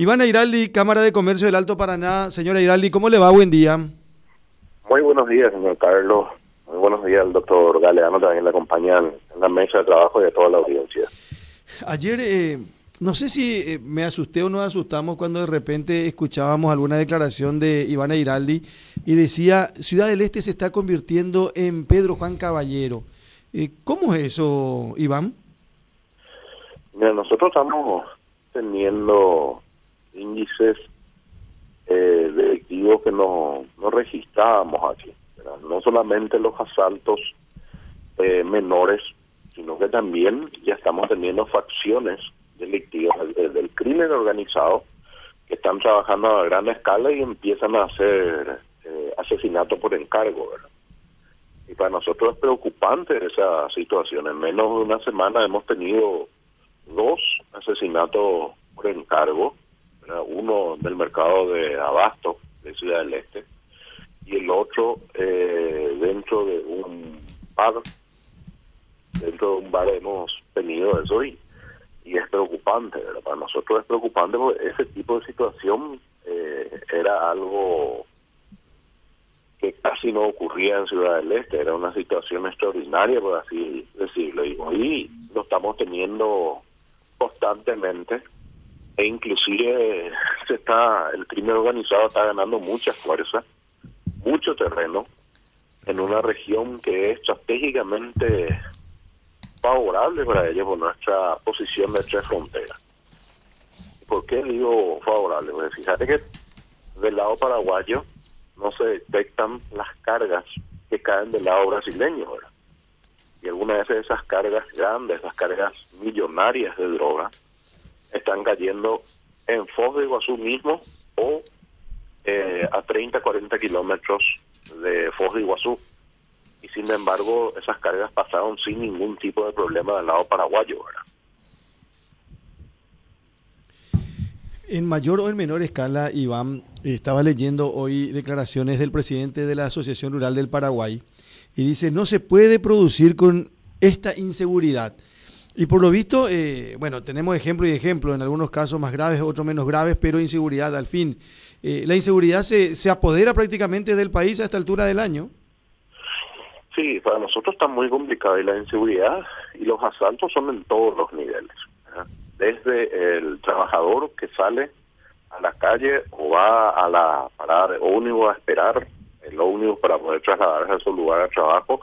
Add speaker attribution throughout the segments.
Speaker 1: Iván Airaldi, Cámara de Comercio del Alto Paraná. Señora Airaldi, ¿cómo le va? Buen día.
Speaker 2: Muy buenos días, señor Carlos. Muy buenos días al doctor Galeano, también le acompañan en la mesa de trabajo y a toda la audiencia.
Speaker 1: Ayer, eh, no sé si eh, me asusté o nos asustamos cuando de repente escuchábamos alguna declaración de Iván Airaldi y decía, Ciudad del Este se está convirtiendo en Pedro Juan Caballero. Eh, ¿Cómo es eso, Iván?
Speaker 2: Mira, nosotros estamos teniendo índices eh, delictivos que no, no registrábamos aquí. No solamente los asaltos eh, menores, sino que también ya estamos teniendo facciones delictivas del, crimen organizado que están trabajando a gran escala y empiezan a hacer eh, asesinatos por encargo. Y para nosotros es preocupante esa situación. En menos de una semana hemos tenido dos asesinatos por encargo uno del mercado de Abasto, de Ciudad del Este, y el otro eh, dentro de un bar, dentro de un bar hemos tenido eso y, y es preocupante, para nosotros es preocupante porque ese tipo de situación eh, era algo que casi no ocurría en Ciudad del Este, era una situación extraordinaria, por así decirlo, y hoy lo estamos teniendo constantemente e inclusive se está el crimen organizado está ganando mucha fuerza, mucho terreno en una región que es estratégicamente favorable para ellos por nuestra posición de tres fronteras. ¿Por qué digo favorable? Pues fíjate que del lado paraguayo no se detectan las cargas que caen del lado brasileño. Y algunas veces esas cargas grandes, esas cargas millonarias de droga, están cayendo en Foz de Iguazú mismo o eh, a 30, 40 kilómetros de Foz de Iguazú. Y sin embargo, esas cargas pasaron sin ningún tipo de problema del lado paraguayo. ¿verdad?
Speaker 1: En mayor o en menor escala, Iván, estaba leyendo hoy declaraciones del presidente de la Asociación Rural del Paraguay y dice, no se puede producir con esta inseguridad. Y por lo visto, eh, bueno, tenemos ejemplo y ejemplo, en algunos casos más graves, otros menos graves, pero inseguridad al fin. Eh, ¿La inseguridad se, se apodera prácticamente del país a esta altura del año?
Speaker 2: Sí, para nosotros está muy complicado y la inseguridad y los asaltos son en todos los niveles. Desde el trabajador que sale a la calle o va a la parada de ómnibus a esperar el ómnibus para poder trasladarse a su lugar de trabajo,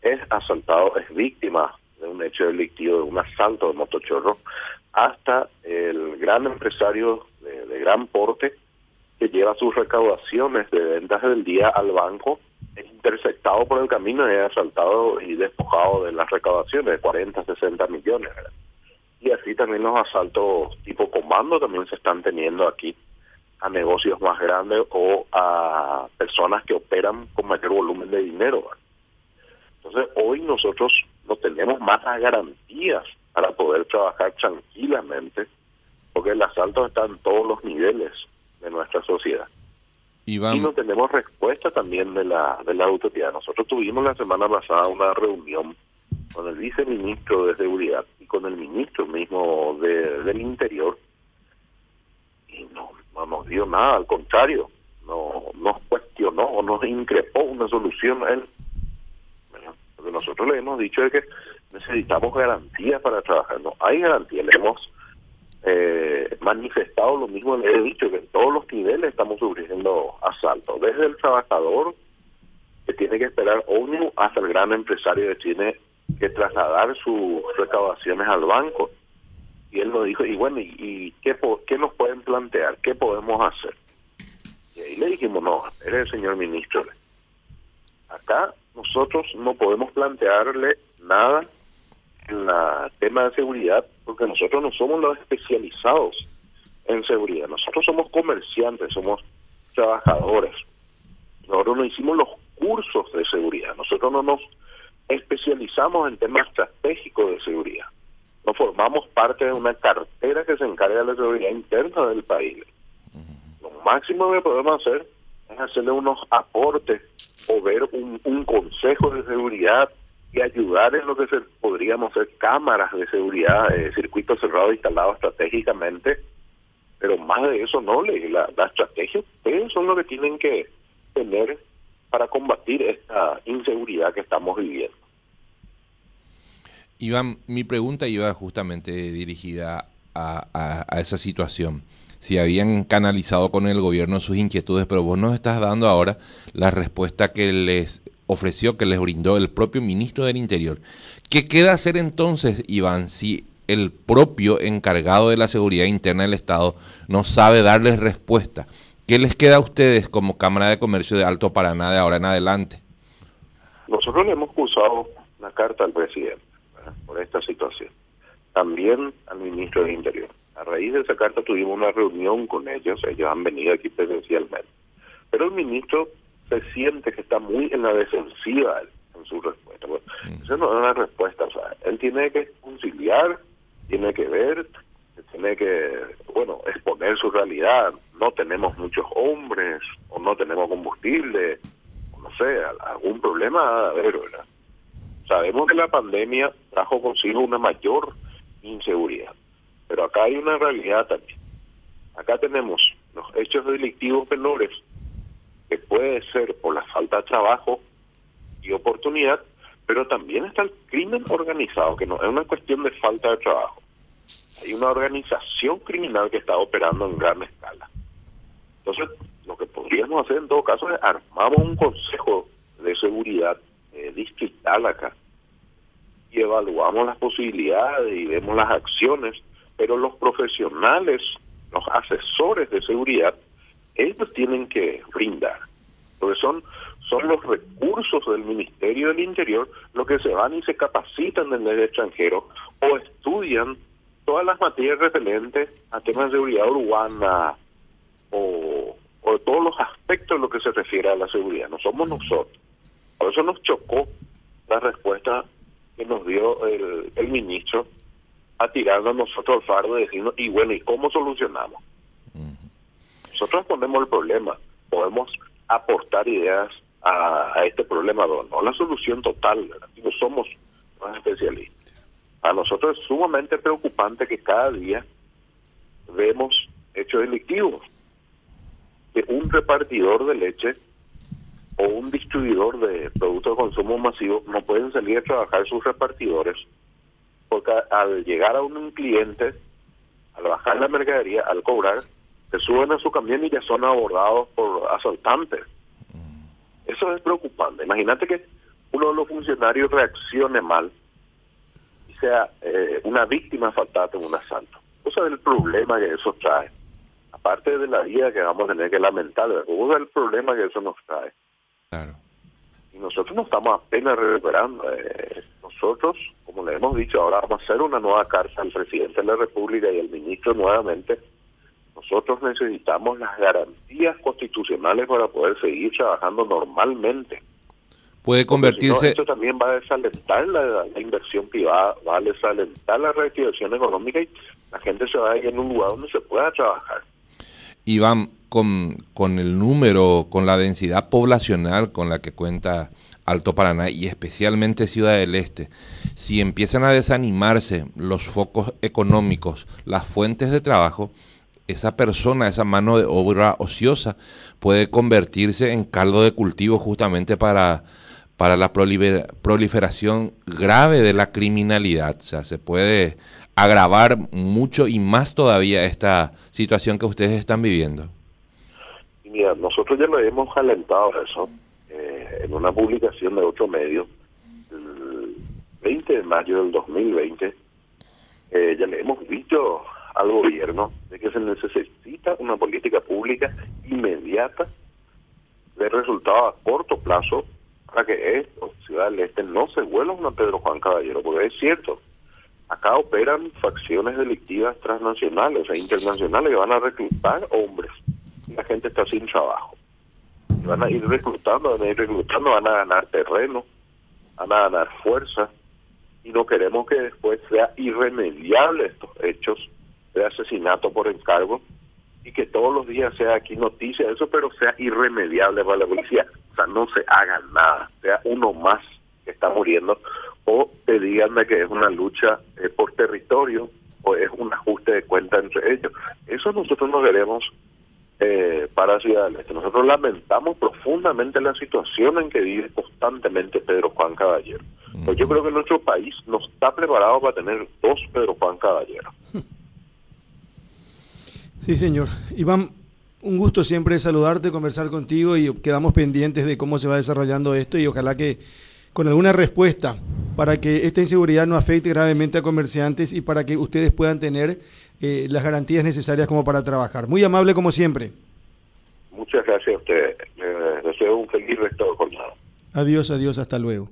Speaker 2: es asaltado, es víctima de un hecho delictivo, de un asalto de motochorro, hasta el gran empresario de, gran porte que lleva sus recaudaciones de ventas del día al banco, es interceptado por el camino y es asaltado y despojado de las recaudaciones de 40, 60 millones. Y así también los asaltos tipo comando también se están teniendo aquí a negocios más grandes o a personas que operan con mayor volumen de dinero. Entonces hoy nosotros no tenemos más garantías para poder trabajar tranquilamente, porque el asalto está en todos los niveles de nuestra sociedad. Y no tenemos respuesta también de la, de la autoridad. Nosotros tuvimos la semana pasada una reunión con el viceministro de Seguridad y con el ministro mismo de, del Interior y no, no nos dio nada, al contrario, no nos cuestionó o nos increpó una solución a él nosotros le hemos dicho es que necesitamos garantías para trabajar. No hay garantías, le hemos eh, manifestado lo mismo, le he dicho que en todos los niveles estamos sufriendo asaltos, desde el trabajador que tiene que esperar ONU hasta el gran empresario que tiene que trasladar sus recaudaciones al banco. Y él nos dijo, y bueno, ¿y, qué, qué nos pueden plantear? ¿Qué podemos hacer? Y ahí le dijimos, no, eres el señor ministro. Acá nosotros no podemos plantearle nada en la tema de seguridad porque nosotros no somos los especializados en seguridad. Nosotros somos comerciantes, somos trabajadores. Nosotros no hicimos los cursos de seguridad. Nosotros no nos especializamos en temas estratégicos de seguridad. No formamos parte de una cartera que se encarga de la seguridad interna del país. Lo máximo que podemos hacer es hacerle unos aportes o ver un, un consejo de seguridad y ayudar en lo que se, podríamos ser cámaras de seguridad, eh, circuitos cerrados instalados estratégicamente Pero más de eso no, la, la estrategia ustedes son los que tienen que tener para combatir esta inseguridad que estamos viviendo.
Speaker 3: Iván, mi pregunta iba justamente dirigida a, esa situación. Si habían canalizado con el gobierno sus inquietudes, pero vos nos estás dando ahora la respuesta que les ofreció, que les brindó el propio ministro del Interior. ¿Qué queda hacer entonces, Iván, si el propio encargado de la seguridad interna del Estado no sabe darles respuesta? ¿Qué les queda a ustedes como Cámara de Comercio de Alto Paraná de ahora en adelante?
Speaker 2: Nosotros le hemos cursado una carta al presidente por esta situación. También al ministro del Interior. A raíz de esa carta tuvimos una reunión con ellos, ellos han venido aquí presencialmente. Pero el ministro se siente que está muy en la defensiva en su respuesta. Bueno, mm. Esa no es una respuesta, o sea, él tiene que conciliar, tiene que ver, tiene que, bueno, exponer su realidad. No tenemos muchos hombres, o no tenemos combustible, o no sé, algún problema a ver, ¿verdad? Sabemos que la pandemia trajo consigo una mayor inseguridad, pero acá hay una realidad también. Acá tenemos los hechos delictivos menores, que puede ser por la falta de trabajo y oportunidad, pero también está el crimen organizado, que no es una cuestión de falta de trabajo. Hay una organización criminal que está operando en gran escala. Entonces, lo que podríamos hacer en todo caso es armamos un consejo de seguridad eh, distrital acá y evaluamos las posibilidades y vemos las acciones, pero los profesionales, los asesores de seguridad, ellos tienen que brindar, porque son son los recursos del Ministerio del Interior los que se van y se capacitan en el extranjero o estudian todas las materias referentes a temas de seguridad urbana o, todos los aspectos en lo que se refiere a la seguridad. No somos nosotros. Por eso nos chocó la respuesta que nos dio el ministro a tirarnos nosotros el fardo y decirnos, y bueno, ¿y cómo solucionamos? Nosotros ponemos el problema, podemos aportar ideas a, este problema, no la solución total, no somos más especialistas. A nosotros es sumamente preocupante que cada día vemos hechos delictivos, que un repartidor de leche o un distribuidor de productos de consumo masivo no pueden salir a trabajar sus repartidores porque al llegar a un cliente, al bajar la mercadería, al cobrar, se suben a su camión y ya son abordados por asaltantes. Eso es preocupante. Imagínate que uno de los funcionarios reaccione mal y sea eh, una víctima fatal en un asalto. Eso es el problema que eso trae. Aparte de la vida que vamos a tener que lamentar, eso es el problema que eso nos trae. Claro. Y nosotros no estamos apenas recuperando. Eh, nosotros, como le hemos dicho, ahora vamos a hacer una nueva carta al presidente de la República y al ministro nuevamente. Nosotros necesitamos las garantías constitucionales para poder seguir trabajando normalmente.
Speaker 3: Puede convertirse.
Speaker 2: esto también va a desalentar la, inversión privada, va a desalentar la reactivación económica y la gente se va a ir en un lugar donde se pueda trabajar.
Speaker 3: Iván, con, con el número, con la densidad poblacional con la que cuenta Alto Paraná y especialmente Ciudad del Este, si empiezan a desanimarse los focos económicos, las fuentes de trabajo, esa persona, esa mano de obra ociosa puede convertirse en caldo de cultivo justamente para, para la proliferación grave de la criminalidad. O sea, se puede agravar mucho y más todavía esta situación que ustedes están viviendo?
Speaker 2: Mira, nosotros ya lo hemos alentado eso eh, en una publicación de otro medio, el 20 de mayo del 2020, eh, ya le hemos dicho al gobierno de que se necesita una política pública inmediata de resultado a corto plazo para que esto, Ciudad del Este, no se vuelva una Pedro Juan Caballero, porque es cierto, Acá operan facciones delictivas transnacionales e internacionales que van a reclutar hombres. La gente está sin trabajo. Y van a ir reclutando, van a ir reclutando, van a ganar terreno, van a ganar fuerza. Y no queremos que después sea irremediable estos hechos de asesinato por encargo y que todos los días sea aquí noticia de eso, pero sea irremediable para la policía. O sea, no se haga nada, sea uno más que está muriendo o te díganme que es una lucha eh, por territorio o es un ajuste de cuenta entre ellos. Eso nosotros no queremos eh, para Ciudad del Este. Nosotros lamentamos profundamente la situación en que vive constantemente Pedro Juan Caballero. Pues yo creo que nuestro país no está preparado para tener dos Pedro Juan Caballero.
Speaker 1: Sí, señor. Iván, un gusto siempre saludarte, conversar contigo y quedamos pendientes de cómo se va desarrollando esto y ojalá que con alguna respuesta para que esta inseguridad no afecte gravemente a comerciantes y para que ustedes puedan tener eh, las garantías necesarias como para trabajar. Muy amable como siempre.
Speaker 2: Muchas gracias a usted. Les deseo un feliz resto de jornada.
Speaker 1: Adiós, adiós, hasta luego.